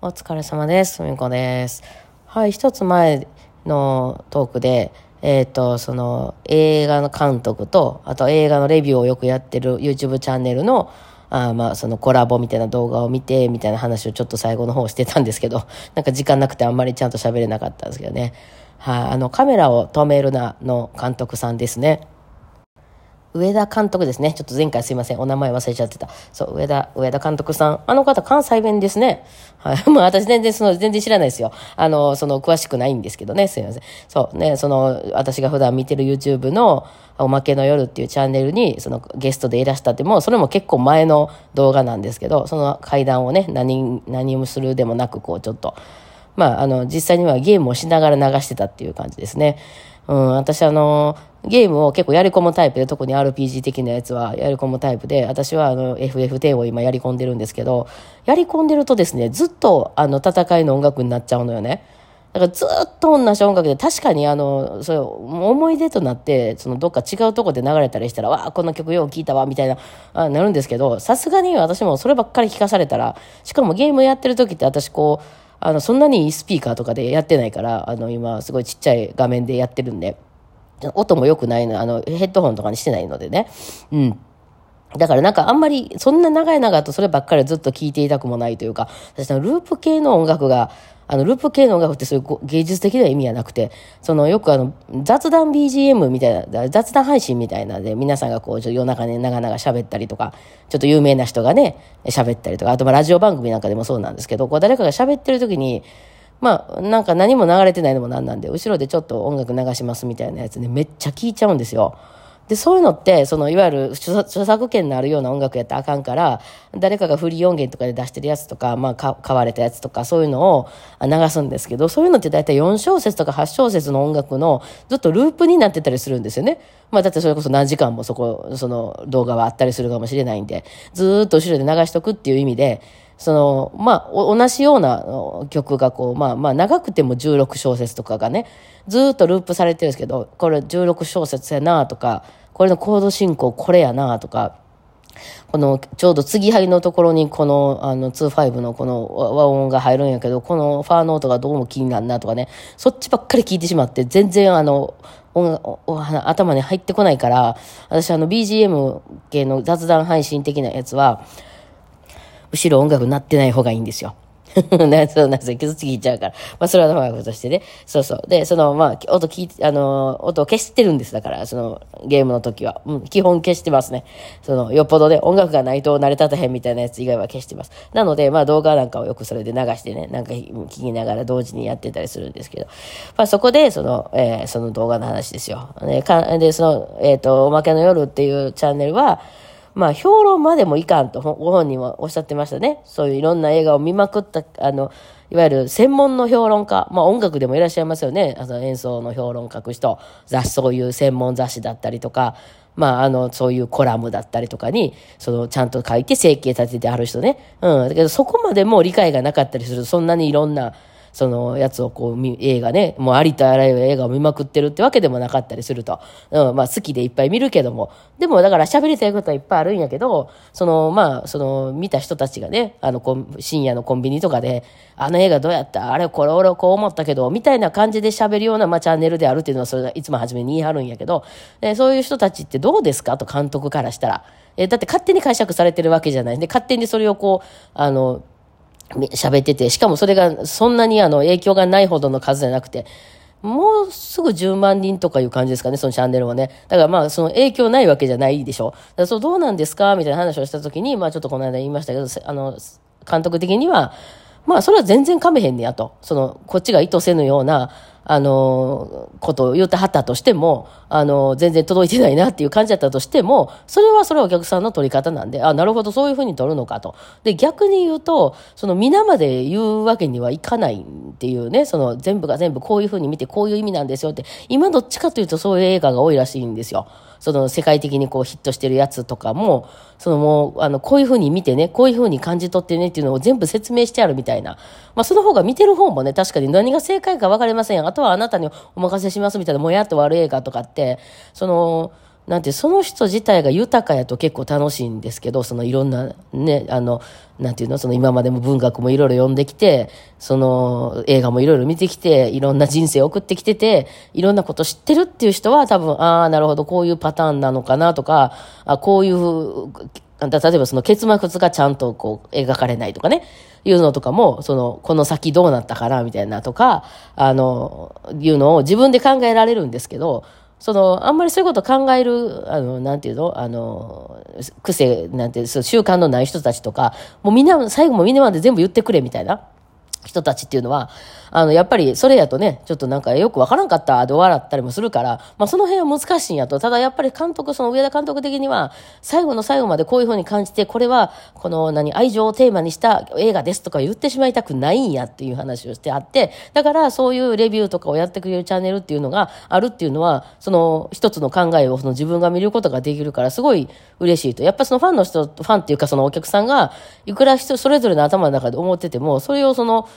お疲れ様です。みこです。はい、一つ前のトークで、えっ、と、その映画の監督と、あと映画のレビューをよくやってる YouTube チャンネルの、あまあ、そのコラボみたいな動画を見て、みたいな話をちょっと最後の方してたんですけど、なんか時間なくてあんまりちゃんと喋れなかったんですけどね。はい、あの、カメラを止めるなの監督さんですね。上田監督ですね。ちょっと前回すいません。お名前忘れちゃってた。そう、上田、上田監督さん。あの方、関西弁ですね。はい。まあ、私全然その、全然知らないですよ。あの、その、詳しくないんですけどね。すいません。そう、ね、その、私が普段見てる YouTube の、おまけの夜っていうチャンネルに、その、ゲストでいらしたっても、それも結構前の動画なんですけど、その階段をね、何、何もするでもなく、こう、ちょっと、まあ、あの、実際にはゲームをしながら流してたっていう感じですね。うん、私あの、ゲームを結構やり込むタイプで、特に RPG 的なやつはやり込むタイプで、私はあの FF10 を今やり込んでるんですけど、やり込んでるとですね、ずっとあの戦いの音楽になっちゃうのよね。だからずっと同じ音楽で、確かにあの、それ思い出となって、そのどっか違うとこで流れたりしたら、わあ、この曲よう聴いたわ、みたいな、あなるんですけど、さすがに私もそればっかり聴かされたら、しかもゲームやってる時って私こう、あの、そんなにスピーカーとかでやってないから、あの、今すごいちっちゃい画面でやってるんで、音も良くないの、あの、ヘッドホンとかにしてないのでね。うん。だからなんかあんまり、そんな長い長とそればっかりずっと聴いていたくもないというか、私のループ系の音楽が、あの、ループ系の音楽ってそういう芸術的な意味はなくて、そのよくあの、雑談 BGM みたいな、雑談配信みたいなで、皆さんがこう、ちょっと夜中に長々喋ったりとか、ちょっと有名な人がね、喋ったりとか、あとまあラジオ番組なんかでもそうなんですけど、こう誰かが喋ってる時に、まあ、なんか何も流れてないのもなんなんで、後ろでちょっと音楽流しますみたいなやつね、めっちゃ聞いちゃうんですよ。で、そういうのって、その、いわゆる著作権のあるような音楽やったらあかんから、誰かがフリー音源とかで出してるやつとか、まあ、買われたやつとか、そういうのを流すんですけど、そういうのって大体4小節とか8小節の音楽のずっとループになってたりするんですよね。まあ、だってそれこそ何時間もそこ、その動画はあったりするかもしれないんで、ずっと後ろで流しとくっていう意味で、その、まあ、同じような曲がこう、まあまあ、長くても16小節とかがね、ずっとループされてるんですけど、これ16小節やなとか、これのコード進行これやなとか、この、ちょうど継ぎはぎのところにこの、あの、2-5のこの和音が入るんやけど、このファーノートがどうも気になるなとかね、そっちばっかり聞いてしまって、全然あの、音頭に入ってこないから、私あの BGM 系の雑談配信的なやつは、後ろ音楽鳴ってない方がいいんですよ。な そうなんですよ。傷つきちゃうから。まあ、それはまあ、としてね。そうそう。で、その、まあ、音聞いて、あの、音を消してるんです。だから、その、ゲームの時は。うん、基本消してますね。その、よっぽどね、音楽がないと成り立たへんみたいなやつ以外は消してます。なので、まあ、動画なんかをよくそれで流してね、なんか聞きながら同時にやってたりするんですけど。まあ、そこで、その、えー、その動画の話ですよ。ね、かで、その、えっ、ー、と、おまけの夜っていうチャンネルは、まあ、評論までもいかんと、ご本人はおっしゃってましたね。そういういろんな映画を見まくった、あの、いわゆる専門の評論家、まあ音楽でもいらっしゃいますよね。あの演奏の評論書く人、雑誌、そういう専門雑誌だったりとか、まああの、そういうコラムだったりとかに、その、ちゃんと書いて生計立ててある人ね。うん。だけどそこまでも理解がなかったりすると、そんなにいろんな、そのやつをこう、映画ね、もうありとあらゆる映画を見まくってるってわけでもなかったりすると。うん、まあ好きでいっぱい見るけども。でもだから喋りたいことはいっぱいあるんやけど、その、まあ、その、見た人たちがね、あの、深夜のコンビニとかで、あの映画どうやった？あれ、これ俺こう思ったけど、みたいな感じで喋るような、まあ、チャンネルであるっていうのは、それがいつも初めに言い張るんやけど、でそういう人たちってどうですか？と監督からしたら。えだって勝手に解釈されてるわけじゃないん。で、勝手にそれをこう、あの、喋ってて、しかもそれがそんなにあの影響がないほどの数じゃなくて、もうすぐ10万人とかいう感じですかね、そのチャンネルはね。だからまあ、その影響ないわけじゃないでしょ。そうどうなんですか？みたいな話をしたときに、まあちょっとこの間言いましたけど、あの、監督的には、まあそれは全然かめへんねやと。その、こっちが意図せぬような、あの、ことを言ってはったとしても、あの、全然届いてないなっていう感じだったとしても、それはそれはお客さんの取り方なんで、あ、なるほど、そういうふうに取るのかと。で、逆に言うと、その皆まで言うわけにはいかないっていうね、その全部が全部こういうふうに見てこういう意味なんですよって、今どっちかというとそういう映画が多いらしいんですよ。その世界的にこうヒットしてるやつとかも、そのもう、あの、こういうふうに見てね、こういうふうに感じ取ってねっていうのを全部説明してあるみたいな。まあその方が見てる方もね、確かに何が正解か分かりません。あとはあなたにお任せしますみたいなもやっと悪い映画とかって、その、なんて、その人自体が豊かやと結構楽しいんですけど、そのいろんな、ね、あの、なんていうの、その今までも文学もいろいろ読んできて、その映画もいろいろ見てきて、いろんな人生を送ってきてて、いろんなこと知ってるっていう人は多分、ああ、なるほど、こういうパターンなのかなとか、あこういう、例えばその結末がちゃんとこう描かれないとかね、いうのとかも、その、この先どうなったかなみたいなとか、あの、いうのを自分で考えられるんですけど、その、あんまりそういうこと考える、あの、なんていうの？あの、癖、なんていう、習慣のない人たちとか、もうみんな、最後もみんなまで全部言ってくれみたいな。人たちっていうのは、あの、やっぱりそれやとね、ちょっとなんかよくわからんかったで笑ったりもするから、まあその辺は難しいんやと。ただやっぱり監督、その上田監督的には、最後の最後までこういうふうに感じて、これは、この何、愛情をテーマにした映画ですとか言ってしまいたくないんやっていう話をしてあって、だからそういうレビューとかをやってくれるチャンネルっていうのがあるっていうのは、その一つの考えをその自分が見ることができるから、すごい嬉しいと。やっぱそのファンの人、ファンっていうかそのお客さんが、いくら人それぞれの頭の中で思ってても、それをその、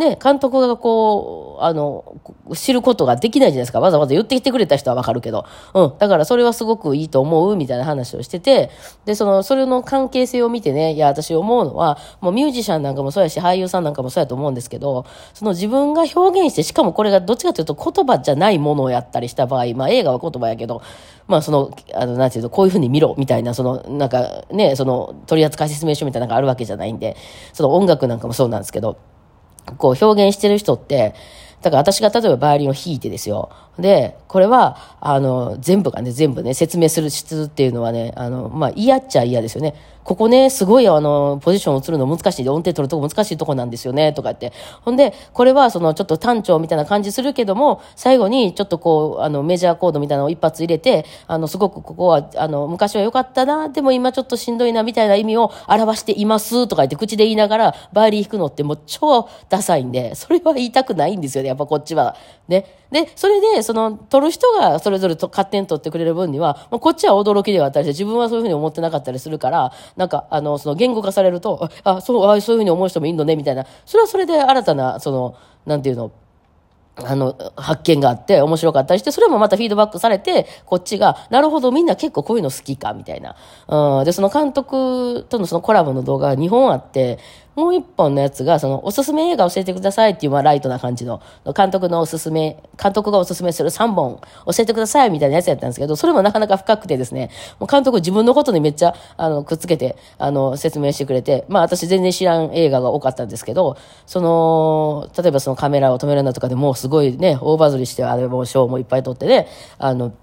ね、監督がこう、あの、知ることができないじゃないですか。わざわざ言ってきてくれた人はわかるけど。うん。だからそれはすごくいいと思うみたいな話をしてて、で、その、それの関係性を見てね、いや、私思うのは、もうミュージシャンなんかもそうやし、俳優さんなんかもそうやと思うんですけど、その自分が表現して、しかもこれがどっちかというと言葉じゃないものをやったりした場合、まあ映画は言葉やけど、まあその、あの、なんていうと、こういうふうに見ろ、みたいな、その、なんかね、その、取扱説明書みたいなのがあるわけじゃないんで、その音楽なんかもそうなんですけど、こう表現してる人って、だから私が例えばバイオリンを弾いてですよ。で、これは、あの、全部がね、全部ね、説明する質っていうのはね、あの、まあ、嫌っちゃ嫌ですよね。ここね、すごいあの、ポジションを移るの難しいで、音程取るとこ難しいとこなんですよね、とか言って。ほんで、これはその、ちょっと単調みたいな感じするけども、最後にちょっとこう、あの、メジャーコードみたいなのを一発入れて、あの、すごくここは、あの、昔は良かったな、でも今ちょっとしんどいな、みたいな意味を表しています、とか言って口で言いながら、バイリン弾くのってもう超ダサいんで、それは言いたくないんですよね、やっぱこっちは。ね。で、それで、その、取る人がそれぞれと勝手に取ってくれる分には、まあ、こっちは驚きではあったりして、自分はそういうふうに思ってなかったりするから、なんか、あの、その言語化されると、あ、そう、あそういうふうに思う人もいいのね、みたいな。それはそれで新たな、その、なんていうの、あの、発見があって面白かったりして、それもまたフィードバックされて、こっちが、なるほど、みんな結構こういうの好きか、みたいな。うん。で、その監督とのそのコラボの動画が2本あって、もう一本のやつが、その、おすすめ映画教えてくださいっていう、まあ、ライトな感じの、監督のおすすめ、監督がおすすめする3本教えてくださいみたいなやつやったんですけど、それもなかなか深くてですね、もう監督自分のことにめっちゃ、あの、くっつけて、あの、説明してくれて、まあ、私全然知らん映画が多かったんですけど、その、例えばそのカメラを止めるなとかでもうすごいね、大バズりして、あれも賞もいっぱい取ってね、あの、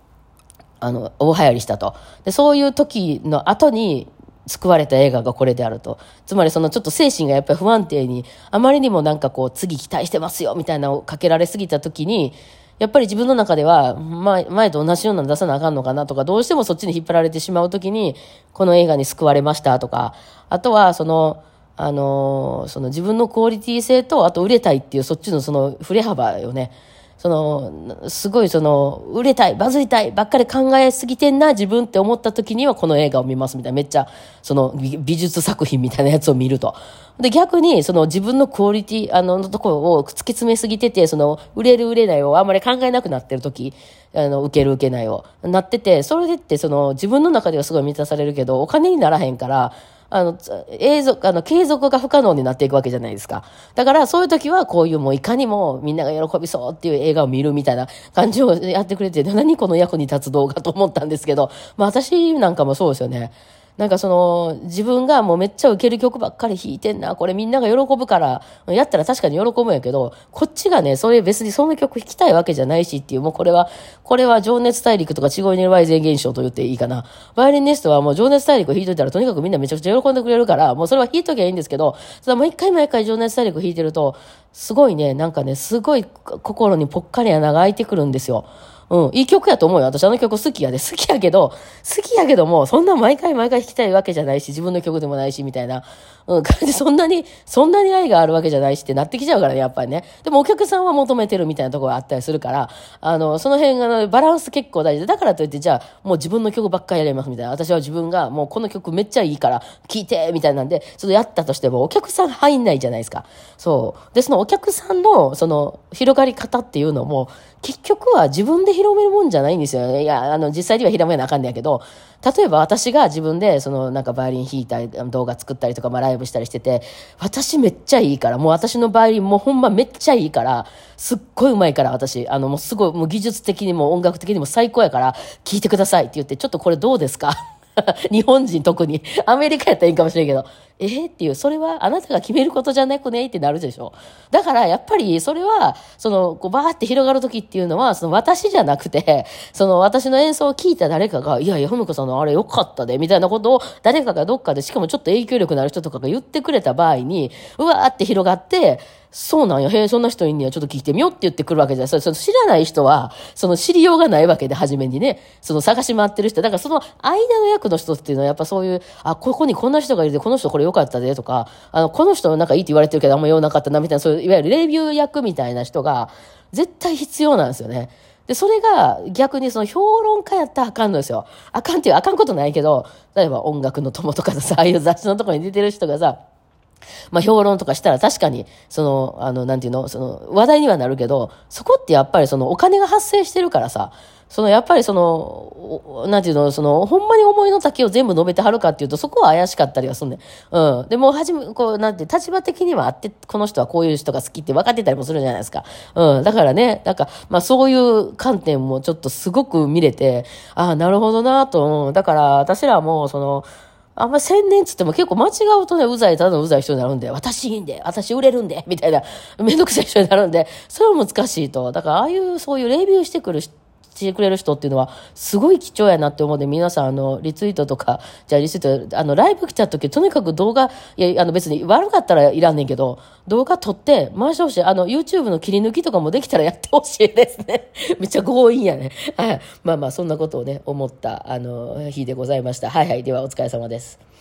あの、大流行りしたと。で、そういう時の後に、救われた映画がこれであると。つまりそのちょっと精神がやっぱり不安定に、あまりにもなんかこう次期待してますよみたいなのをかけられすぎた時に、やっぱり自分の中では、前と同じようなの出さなあかんのかなとか、どうしてもそっちに引っ張られてしまう時に、この映画に救われましたとか、あとはその、あの、その自分のクオリティ性と、あと売れたいっていうそっちのその振れ幅よね。その、すごいその、売れたい、バズりたいばっかり考えすぎてんな、自分って思った時にはこの映画を見ますみたいな、めっちゃ、その美術作品みたいなやつを見ると。で、逆に、その自分のクオリティ、あの、のところを突き詰めすぎてて、その、売れる売れないをあんまり考えなくなってる時、あの、受ける受けないを、なってて、それでって、その、自分の中ではすごい満たされるけど、お金にならへんから、あの、永続、あの、継続が不可能になっていくわけじゃないですか。だから、そういう時は、こういうもういかにもみんなが喜びそうっていう映画を見るみたいな感じをやってくれて、何この役に立つ動画と思ったんですけど、まあ私なんかもそうですよね。なんかその、自分がもうめっちゃ受ける曲ばっかり弾いてんな、これみんなが喜ぶから、やったら確かに喜ぶんやけど、こっちがね、それ別にその曲弾きたいわけじゃないしっていう、もうこれは、これは情熱大陸とか違いにいるイゼン現象と言っていいかな。バイオリンネストはもう情熱大陸弾いといたらとにかくみんなめちゃくちゃ喜んでくれるから、もうそれは弾いときゃいいんですけど、ただもう一回毎回情熱大陸弾いてると、すごいね、なんかね、すごい心にぽっかり穴が開いてくるんですよ。うん、いい曲やと思うよ。私あの曲好きやで。好きやけど、好きやけども、そんな毎回毎回弾きたいわけじゃないし、自分の曲でもないし、みたいな。うん、そんなに、そんなに愛があるわけじゃないしってなってきちゃうからね、やっぱりね。でもお客さんは求めてるみたいなところがあったりするから、あの、その辺が、バランス結構大事で、だからといって、じゃあ、もう自分の曲ばっかりやりますみたいな。私は自分が、もうこの曲めっちゃいいから、聴いてみたいなんで、ちょっとやったとしても、お客さん入んないじゃないですか。そう。で、そのお客さんの、その、広がり方っていうのも、結局は自分で広めるもんじゃないんですよね。いや、あの、実際には広めなあかんねやけど、例えば私が自分で、その、なんかバイオリン弾いたり、動画作ったりとか、まあライブしたりしてて、私めっちゃいいから、もう私のバイオリンもうほんまめっちゃいいから、すっごい上手いから、私、あの、もうすごい、もう技術的にも音楽的にも最高やから、聴いてくださいって言って、ちょっとこれどうですか？日本人特に。アメリカやったらいいかもしれんけど、えー、っていう、それはあなたが決めることじゃなくねってなるでしょ。だから、やっぱり、それは、その、こう、バーって広がるときっていうのは、その、私じゃなくて、その、私の演奏を聞いた誰かが、いやいや、ふむこさんのあれ良かったで、みたいなことを、誰かがどっかで、しかもちょっと影響力のある人とかが言ってくれた場合に、うわーって広がって、そうなんや、へえ、そんな人いんねや、ちょっと聞いてみようって言ってくるわけじゃない。その知らない人は、その知りようがないわけで、初めにね、その探し回ってる人。だからその間の役の人っていうのは、やっぱそういう、あ、ここにこんな人がいるで、この人これ良かったで、とか、あの、この人なんかいいって言われてるけど、あんま言わなかったな、みたいな、そういう、いわゆるレビュー役みたいな人が、絶対必要なんですよね。で、それが逆にその評論家やったらあかんのですよ。あかんっていう、あかんことないけど、例えば音楽の友とかさ、ああいう雑誌のとこに出てる人がさ、まあ評論とかしたら確かに、その、あの、なんていうの、その、話題にはなるけど、そこってやっぱりそのお金が発生してるからさ、そのやっぱりその、なんていうの、その、ほんまに思いの丈を全部述べてはるかっていうと、そこは怪しかったりはすんねん。うん。でも、はじめ、こう、なんて、立場的にはあって、この人はこういう人が好きって分かってたりもするじゃないですか。うん。だからね、なんか、まあそういう観点もちょっとすごく見れて、ああ、なるほどなと思、う。だから、私らも、その、あんま宣伝つっても結構間違うとね、うざい、ただのうざい人になるんで、私いいんで、私売れるんで、みたいな、めんどくさい人になるんで、それは難しいと。だから、ああいう、そういうレビューしてくる人、してくれる人っていうのは、すごい貴重やなって思うんで、皆さん、あの、リツイートとか、じゃあリツイート、あの、ライブ来た時、とにかく動画、いや、あの、別に悪かったらいらんねんけど、動画撮って回してほしい。あの、YouTube の切り抜きとかもできたらやってほしいですね。めっちゃ強引やね。はい。まあまあ、そんなことをね、思った、あの、日でございました。はいはい。では、お疲れ様です。